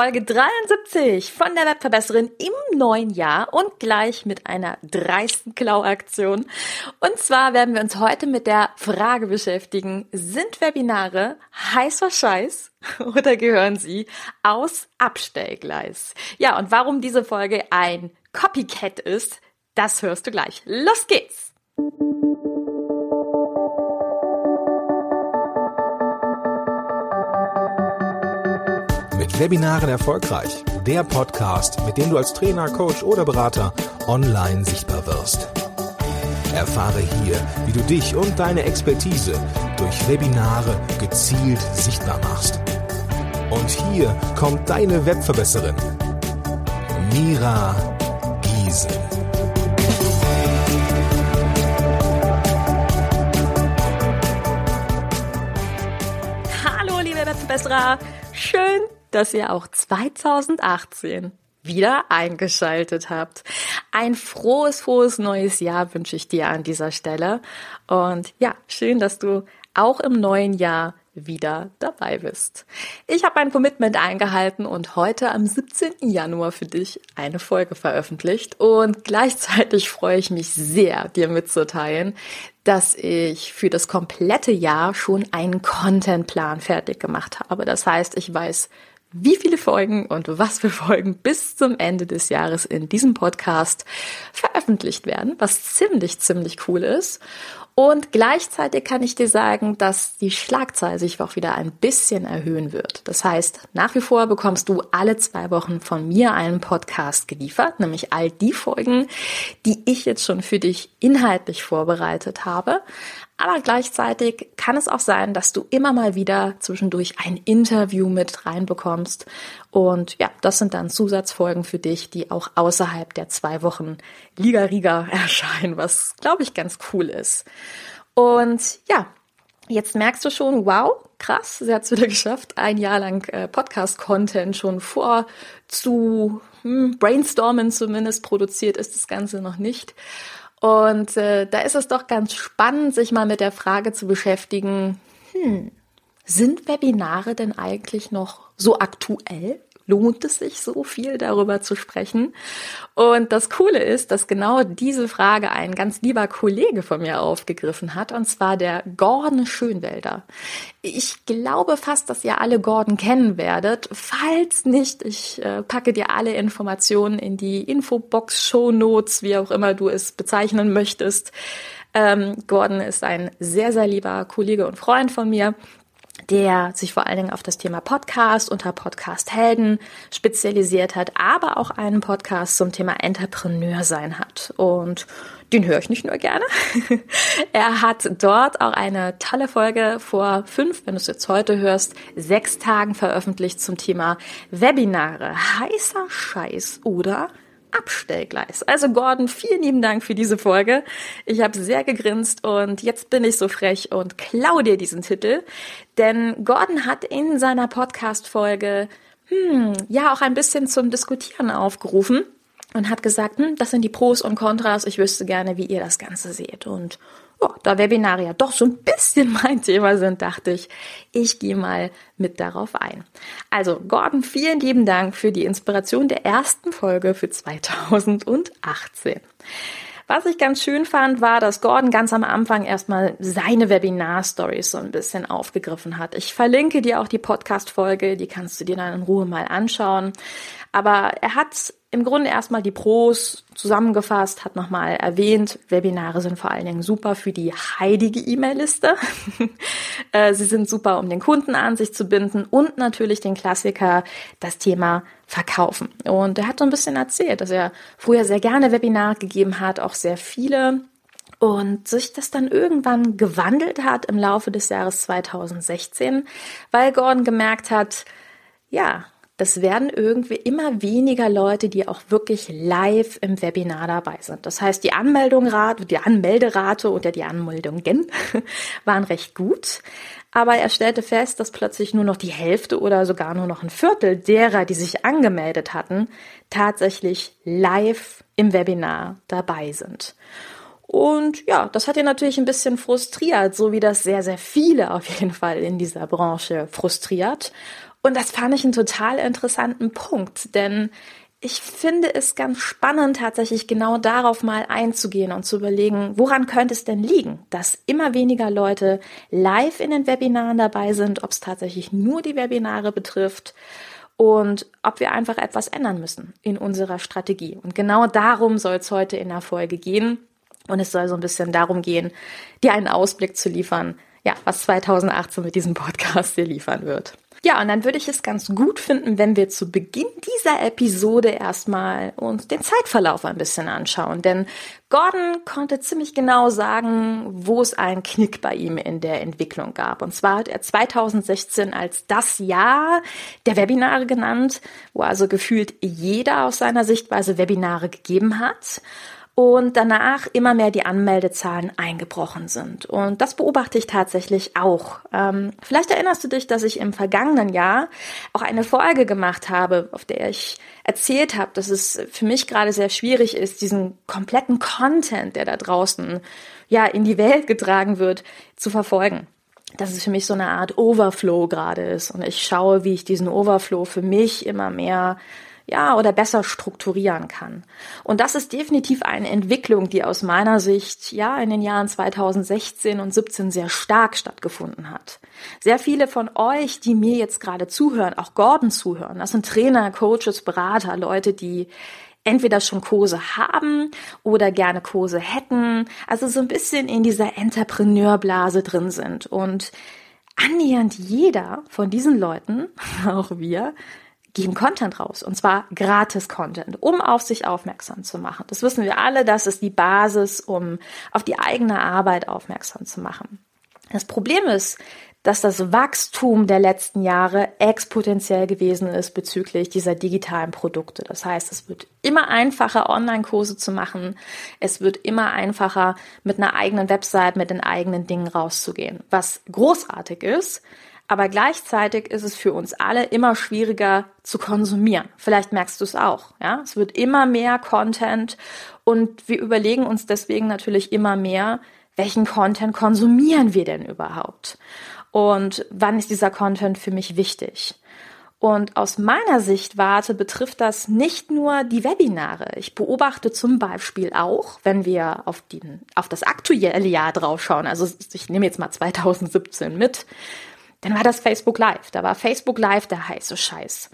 Folge 73 von der Webverbesserin im neuen Jahr und gleich mit einer dreisten Klauaktion. Und zwar werden wir uns heute mit der Frage beschäftigen, sind Webinare heißer Scheiß oder gehören sie aus Abstellgleis? Ja, und warum diese Folge ein Copycat ist, das hörst du gleich. Los geht's! Webinaren erfolgreich. Der Podcast, mit dem du als Trainer, Coach oder Berater online sichtbar wirst. Erfahre hier, wie du dich und deine Expertise durch Webinare gezielt sichtbar machst. Und hier kommt deine Webverbesserin, Mira Giesen. Hallo, liebe Webverbesserer. Dass ihr auch 2018 wieder eingeschaltet habt. Ein frohes, frohes neues Jahr wünsche ich dir an dieser Stelle. Und ja, schön, dass du auch im neuen Jahr wieder dabei bist. Ich habe mein Commitment eingehalten und heute am 17. Januar für dich eine Folge veröffentlicht und gleichzeitig freue ich mich sehr, dir mitzuteilen, dass ich für das komplette Jahr schon einen Contentplan fertig gemacht habe. Das heißt, ich weiß wie viele Folgen und was für Folgen bis zum Ende des Jahres in diesem Podcast veröffentlicht werden, was ziemlich, ziemlich cool ist. Und gleichzeitig kann ich dir sagen, dass die Schlagzahl sich auch wieder ein bisschen erhöhen wird. Das heißt, nach wie vor bekommst du alle zwei Wochen von mir einen Podcast geliefert, nämlich all die Folgen, die ich jetzt schon für dich inhaltlich vorbereitet habe. Aber gleichzeitig kann es auch sein, dass du immer mal wieder zwischendurch ein Interview mit reinbekommst. Und ja, das sind dann Zusatzfolgen für dich, die auch außerhalb der zwei Wochen Liga Riga erscheinen, was glaube ich ganz cool ist. Und ja, Jetzt merkst du schon, wow, krass, sie hat es wieder geschafft, ein Jahr lang äh, Podcast-Content schon vor zu hm, brainstormen zumindest produziert ist das Ganze noch nicht. Und äh, da ist es doch ganz spannend, sich mal mit der Frage zu beschäftigen, hm, sind Webinare denn eigentlich noch so aktuell? Lohnt es sich so viel darüber zu sprechen? Und das Coole ist, dass genau diese Frage ein ganz lieber Kollege von mir aufgegriffen hat, und zwar der Gordon Schönwälder. Ich glaube fast, dass ihr alle Gordon kennen werdet. Falls nicht, ich äh, packe dir alle Informationen in die Infobox, Show Notes, wie auch immer du es bezeichnen möchtest. Ähm, Gordon ist ein sehr, sehr lieber Kollege und Freund von mir der sich vor allen Dingen auf das Thema Podcast unter Podcast Helden spezialisiert hat, aber auch einen Podcast zum Thema Entrepreneur sein hat. Und den höre ich nicht nur gerne. er hat dort auch eine tolle Folge vor fünf, wenn du es jetzt heute hörst, sechs Tagen veröffentlicht zum Thema Webinare. Heißer Scheiß oder Abstellgleis. Also Gordon, vielen lieben Dank für diese Folge. Ich habe sehr gegrinst und jetzt bin ich so frech und klau dir diesen Titel, denn Gordon hat in seiner Podcast-Folge hm, ja auch ein bisschen zum Diskutieren aufgerufen und hat gesagt, hm, das sind die Pros und Kontras. Ich wüsste gerne, wie ihr das Ganze seht und oh, da Webinare ja doch so ein bisschen mein Thema sind, dachte ich, ich gehe mal mit darauf ein. Also, Gordon, vielen lieben Dank für die Inspiration der ersten Folge für 2018. Was ich ganz schön fand, war, dass Gordon ganz am Anfang erstmal seine Webinar-Stories so ein bisschen aufgegriffen hat. Ich verlinke dir auch die Podcast-Folge, die kannst du dir dann in Ruhe mal anschauen. Aber er hat im Grunde erstmal die Pros zusammengefasst, hat nochmal erwähnt, Webinare sind vor allen Dingen super für die heilige E-Mail-Liste. Äh, sie sind super, um den Kunden an sich zu binden und natürlich den Klassiker, das Thema Verkaufen. Und er hat so ein bisschen erzählt, dass er früher sehr gerne Webinare gegeben hat, auch sehr viele und sich das dann irgendwann gewandelt hat im Laufe des Jahres 2016, weil Gordon gemerkt hat, ja, das werden irgendwie immer weniger Leute, die auch wirklich live im Webinar dabei sind. Das heißt, die Anmeldungsrate, die Anmelderate oder die Anmeldungen waren recht gut. Aber er stellte fest, dass plötzlich nur noch die Hälfte oder sogar nur noch ein Viertel derer, die sich angemeldet hatten, tatsächlich live im Webinar dabei sind. Und ja, das hat ihn natürlich ein bisschen frustriert, so wie das sehr, sehr viele auf jeden Fall in dieser Branche frustriert. Und das fand ich einen total interessanten Punkt, denn ich finde es ganz spannend, tatsächlich genau darauf mal einzugehen und zu überlegen, woran könnte es denn liegen, dass immer weniger Leute live in den Webinaren dabei sind, ob es tatsächlich nur die Webinare betrifft und ob wir einfach etwas ändern müssen in unserer Strategie. Und genau darum soll es heute in der Folge gehen. Und es soll so ein bisschen darum gehen, dir einen Ausblick zu liefern, ja, was 2018 mit diesem Podcast dir liefern wird. Ja, und dann würde ich es ganz gut finden, wenn wir zu Beginn dieser Episode erstmal uns den Zeitverlauf ein bisschen anschauen. Denn Gordon konnte ziemlich genau sagen, wo es einen Knick bei ihm in der Entwicklung gab. Und zwar hat er 2016 als das Jahr der Webinare genannt, wo also gefühlt jeder aus seiner Sichtweise Webinare gegeben hat und danach immer mehr die Anmeldezahlen eingebrochen sind. Und das beobachte ich tatsächlich auch. Ähm, vielleicht erinnerst du dich, dass ich im vergangenen Jahr auch eine Folge gemacht habe, auf der ich erzählt habe, dass es für mich gerade sehr schwierig ist, diesen kompletten Content, der da draußen ja in die Welt getragen wird, zu verfolgen dass es für mich so eine Art Overflow gerade ist. Und ich schaue, wie ich diesen Overflow für mich immer mehr ja, oder besser strukturieren kann. Und das ist definitiv eine Entwicklung, die aus meiner Sicht, ja, in den Jahren 2016 und 17 sehr stark stattgefunden hat. Sehr viele von euch, die mir jetzt gerade zuhören, auch Gordon zuhören, das sind Trainer, Coaches, Berater, Leute, die entweder schon Kurse haben oder gerne Kurse hätten, also so ein bisschen in dieser Entrepreneurblase drin sind und annähernd jeder von diesen Leuten, auch wir, geben Content raus und zwar gratis Content, um auf sich aufmerksam zu machen. Das wissen wir alle, das ist die Basis, um auf die eigene Arbeit aufmerksam zu machen. Das Problem ist, dass das Wachstum der letzten Jahre exponentiell gewesen ist bezüglich dieser digitalen Produkte. Das heißt, es wird immer einfacher, Online-Kurse zu machen. Es wird immer einfacher, mit einer eigenen Website, mit den eigenen Dingen rauszugehen. Was großartig ist, aber gleichzeitig ist es für uns alle immer schwieriger zu konsumieren. Vielleicht merkst du es auch. Ja, es wird immer mehr Content und wir überlegen uns deswegen natürlich immer mehr, welchen Content konsumieren wir denn überhaupt? Und wann ist dieser Content für mich wichtig? Und aus meiner Sichtwarte betrifft das nicht nur die Webinare. Ich beobachte zum Beispiel auch, wenn wir auf, den, auf das aktuelle Jahr draufschauen, also ich nehme jetzt mal 2017 mit, dann war das Facebook Live. Da war Facebook Live der heiße Scheiß.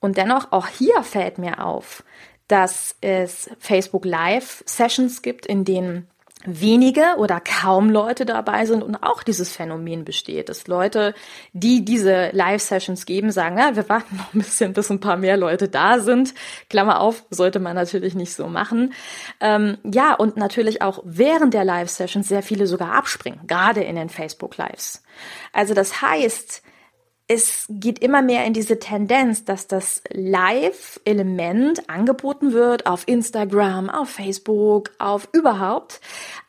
Und dennoch, auch hier fällt mir auf, dass es Facebook Live Sessions gibt, in denen wenige oder kaum Leute dabei sind und auch dieses Phänomen besteht, dass Leute, die diese Live-Sessions geben, sagen, ja, wir warten noch ein bisschen, bis ein paar mehr Leute da sind. Klammer auf, sollte man natürlich nicht so machen. Ähm, ja, und natürlich auch während der Live-Sessions sehr viele sogar abspringen, gerade in den Facebook-Lives. Also das heißt, es geht immer mehr in diese Tendenz, dass das Live-Element angeboten wird auf Instagram, auf Facebook, auf überhaupt,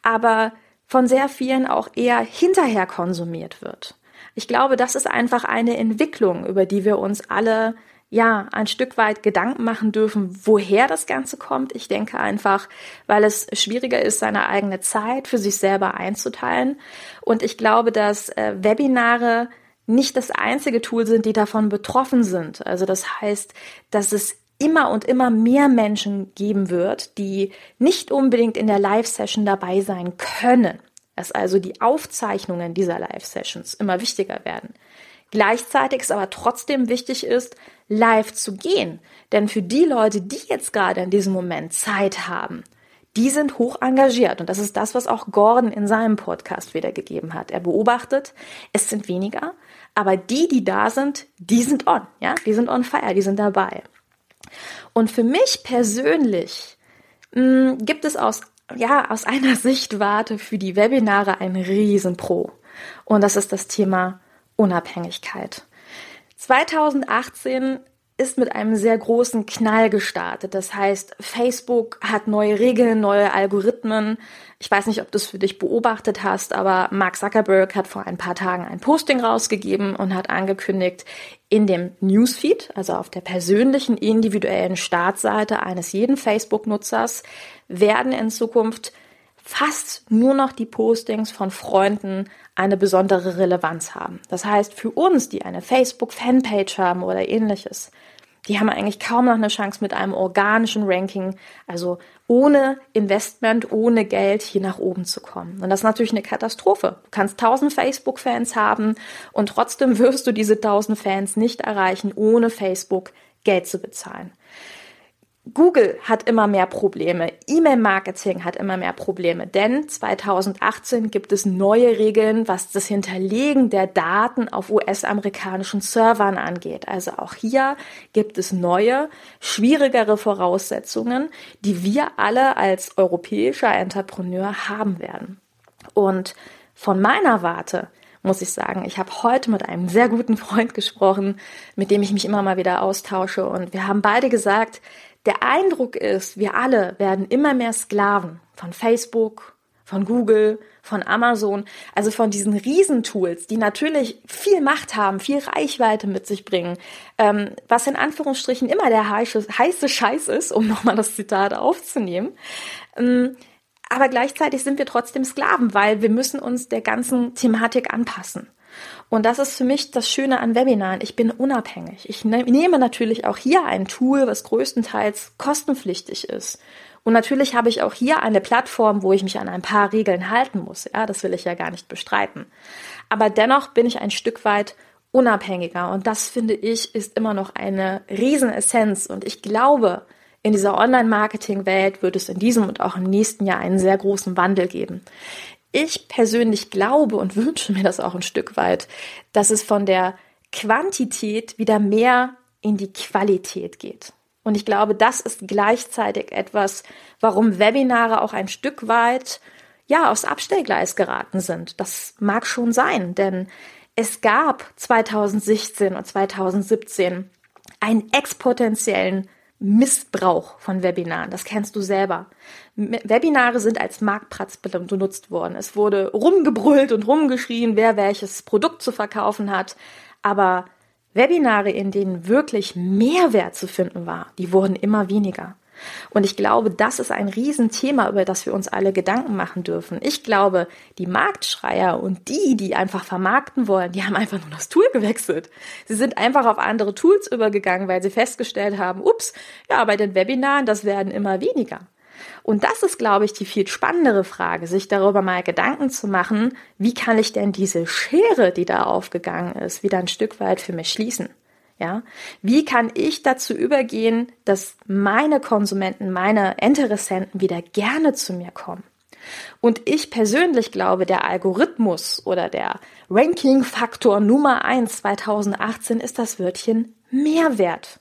aber von sehr vielen auch eher hinterher konsumiert wird. Ich glaube, das ist einfach eine Entwicklung, über die wir uns alle ja, ein Stück weit Gedanken machen dürfen, woher das Ganze kommt. Ich denke einfach, weil es schwieriger ist, seine eigene Zeit für sich selber einzuteilen. Und ich glaube, dass äh, Webinare nicht das einzige Tool sind, die davon betroffen sind. Also das heißt, dass es immer und immer mehr Menschen geben wird, die nicht unbedingt in der Live-Session dabei sein können. Dass also die Aufzeichnungen dieser Live-Sessions immer wichtiger werden. Gleichzeitig es aber trotzdem wichtig ist, live zu gehen. Denn für die Leute, die jetzt gerade in diesem Moment Zeit haben, die sind hoch engagiert. Und das ist das, was auch Gordon in seinem Podcast wiedergegeben hat. Er beobachtet, es sind weniger, aber die, die da sind, die sind on, ja, die sind on fire, die sind dabei. Und für mich persönlich mh, hm, gibt es aus, ja, aus einer Sichtwarte für die Webinare ein Riesenpro. Und das ist das Thema Unabhängigkeit. 2018 ist mit einem sehr großen Knall gestartet. Das heißt, Facebook hat neue Regeln, neue Algorithmen. Ich weiß nicht, ob du es für dich beobachtet hast, aber Mark Zuckerberg hat vor ein paar Tagen ein Posting rausgegeben und hat angekündigt, in dem Newsfeed, also auf der persönlichen individuellen Startseite eines jeden Facebook-Nutzers, werden in Zukunft fast nur noch die Postings von Freunden eine besondere Relevanz haben. Das heißt, für uns, die eine Facebook-Fanpage haben oder ähnliches, die haben eigentlich kaum noch eine Chance mit einem organischen Ranking, also ohne Investment, ohne Geld hier nach oben zu kommen. Und das ist natürlich eine Katastrophe. Du kannst 1000 Facebook-Fans haben und trotzdem wirst du diese 1000 Fans nicht erreichen, ohne Facebook Geld zu bezahlen. Google hat immer mehr Probleme, E-Mail-Marketing hat immer mehr Probleme, denn 2018 gibt es neue Regeln, was das Hinterlegen der Daten auf US-amerikanischen Servern angeht. Also auch hier gibt es neue, schwierigere Voraussetzungen, die wir alle als europäischer Entrepreneur haben werden. Und von meiner Warte muss ich sagen. Ich habe heute mit einem sehr guten Freund gesprochen, mit dem ich mich immer mal wieder austausche. Und wir haben beide gesagt, der Eindruck ist, wir alle werden immer mehr Sklaven von Facebook, von Google, von Amazon, also von diesen Riesentools, die natürlich viel Macht haben, viel Reichweite mit sich bringen, ähm, was in Anführungsstrichen immer der heiße, heiße Scheiß ist, um nochmal das Zitat aufzunehmen. Ähm, aber gleichzeitig sind wir trotzdem Sklaven, weil wir müssen uns der ganzen Thematik anpassen. Und das ist für mich das Schöne an Webinaren. Ich bin unabhängig. Ich ne-, nehme natürlich auch hier ein Tool, was größtenteils kostenpflichtig ist. Und natürlich habe ich auch hier eine Plattform, wo ich mich an ein paar Regeln halten muss. Ja, das will ich ja gar nicht bestreiten. Aber dennoch bin ich ein Stück weit unabhängiger. Und das finde ich ist immer noch eine Riesenessenz. Und ich glaube, in dieser Online-Marketing-Welt wird es in diesem und auch im nächsten Jahr einen sehr großen Wandel geben. Ich persönlich glaube und wünsche mir das auch ein Stück weit, dass es von der Quantität wieder mehr in die Qualität geht. Und ich glaube, das ist gleichzeitig etwas, warum Webinare auch ein Stück weit ja aufs Abstellgleis geraten sind. Das mag schon sein, denn es gab 2016 und 2017 einen exponentiellen Missbrauch von Webinaren. Das kennst du selber. Webinare sind als Marktplatz benutzt worden. Es wurde rumgebrüllt und rumgeschrien, wer welches Produkt zu verkaufen hat. Aber Webinare, in denen wirklich Mehrwert zu finden war, die wurden immer weniger. Und ich glaube, das ist ein Riesenthema, über das wir uns alle Gedanken machen dürfen. Ich glaube, die Marktschreier und die, die einfach vermarkten wollen, die haben einfach nur das Tool gewechselt. Sie sind einfach auf andere Tools übergegangen, weil sie festgestellt haben, ups, ja, bei den Webinaren, das werden immer weniger. Und das ist, glaube ich, die viel spannendere Frage, sich darüber mal Gedanken zu machen, wie kann ich denn diese Schere, die da aufgegangen ist, wieder ein Stück weit für mich schließen? Ja, wie kann ich dazu übergehen, dass meine Konsumenten, meine Interessenten wieder gerne zu mir kommen? Und ich persönlich glaube, der Algorithmus oder der Ranking-Faktor Nummer eins 2018 ist das Wörtchen Mehrwert.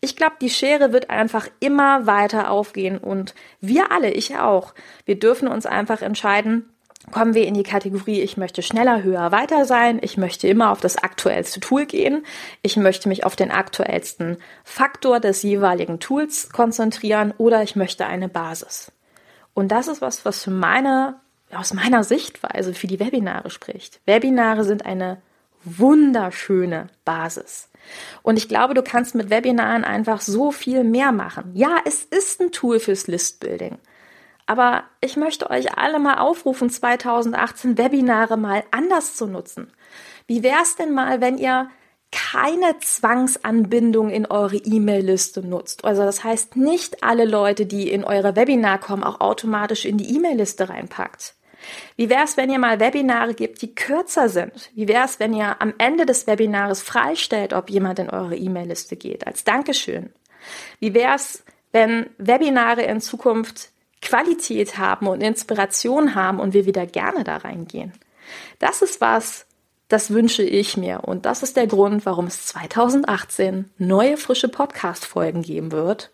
Ich glaube, die Schere wird einfach immer weiter aufgehen und wir alle, ich auch, wir dürfen uns einfach entscheiden, kommen wir in die Kategorie, ich möchte schneller, höher, weiter sein, ich möchte immer auf das aktuellste Tool gehen, ich möchte mich auf den aktuellsten Faktor des jeweiligen Tools konzentrieren oder ich möchte eine Basis. Und das ist was, was für meine, aus meiner Sichtweise für die Webinare spricht. Webinare sind eine wunderschöne Basis. Und ich glaube, du kannst mit Webinaren einfach so viel mehr machen. Ja, es ist ein Tool fürs Listbuilding. Aber ich möchte euch alle mal aufrufen, 2018 Webinare mal anders zu nutzen. Wie wär's denn mal, wenn ihr keine Zwangsanbindung in eure E-Mail-Liste nutzt? Also das heißt, nicht alle Leute, die in eure Webinar kommen, auch automatisch in die E-Mail-Liste reinpackt. Wie wär's, wenn ihr mal Webinare gibt, die kürzer sind? Wie wär's, wenn ihr am Ende des Webinars freistellt, ob jemand in eure E-Mail-Liste geht, als Dankeschön? Wie wär's, wenn Webinare in Zukunft Qualität haben und Inspiration haben und wir wieder gerne da reingehen. Das ist was, das wünsche ich mir und das ist der Grund, warum es 2018 neue frische Podcast-Folgen geben wird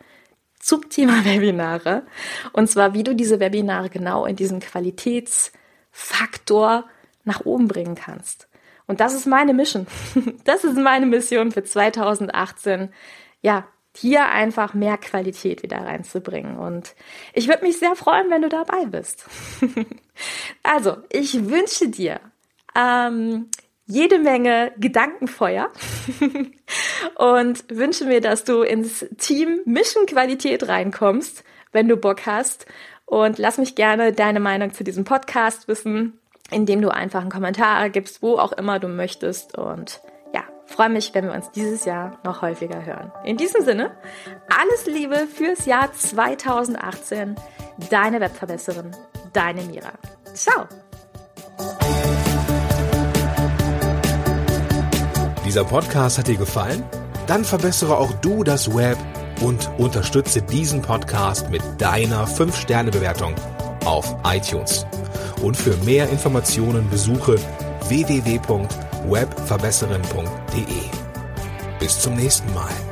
zum Thema Webinare. Und zwar, wie du diese Webinare genau in diesen Qualitätsfaktor nach oben bringen kannst. Und das ist meine Mission. Das ist meine Mission für 2018. Ja, hier einfach mehr Qualität wieder reinzubringen. Und ich würde mich sehr freuen, wenn du dabei bist. also, ich wünsche dir ähm, jede Menge Gedankenfeuer und wünsche mir, dass du ins Team Mission Qualität reinkommst, wenn du Bock hast Und lass mich gerne deine Meinung zu diesem Podcast wissen, indem du einfach einen Kommentar gibst, wo auch immer du möchtest. Und freue mich, wenn wir uns dieses Jahr noch häufiger hören. In diesem Sinne, alles Liebe fürs Jahr 2018. Deine Webverbesserin, deine Mira. Ciao! Dieser Podcast hat dir gefallen? Dann verbessere auch du das Web und unterstütze diesen Podcast mit deiner 5-Sterne-Bewertung auf iTunes. Und für mehr Informationen besuche www.webverbesserin.de. Bis zum nächsten Mal.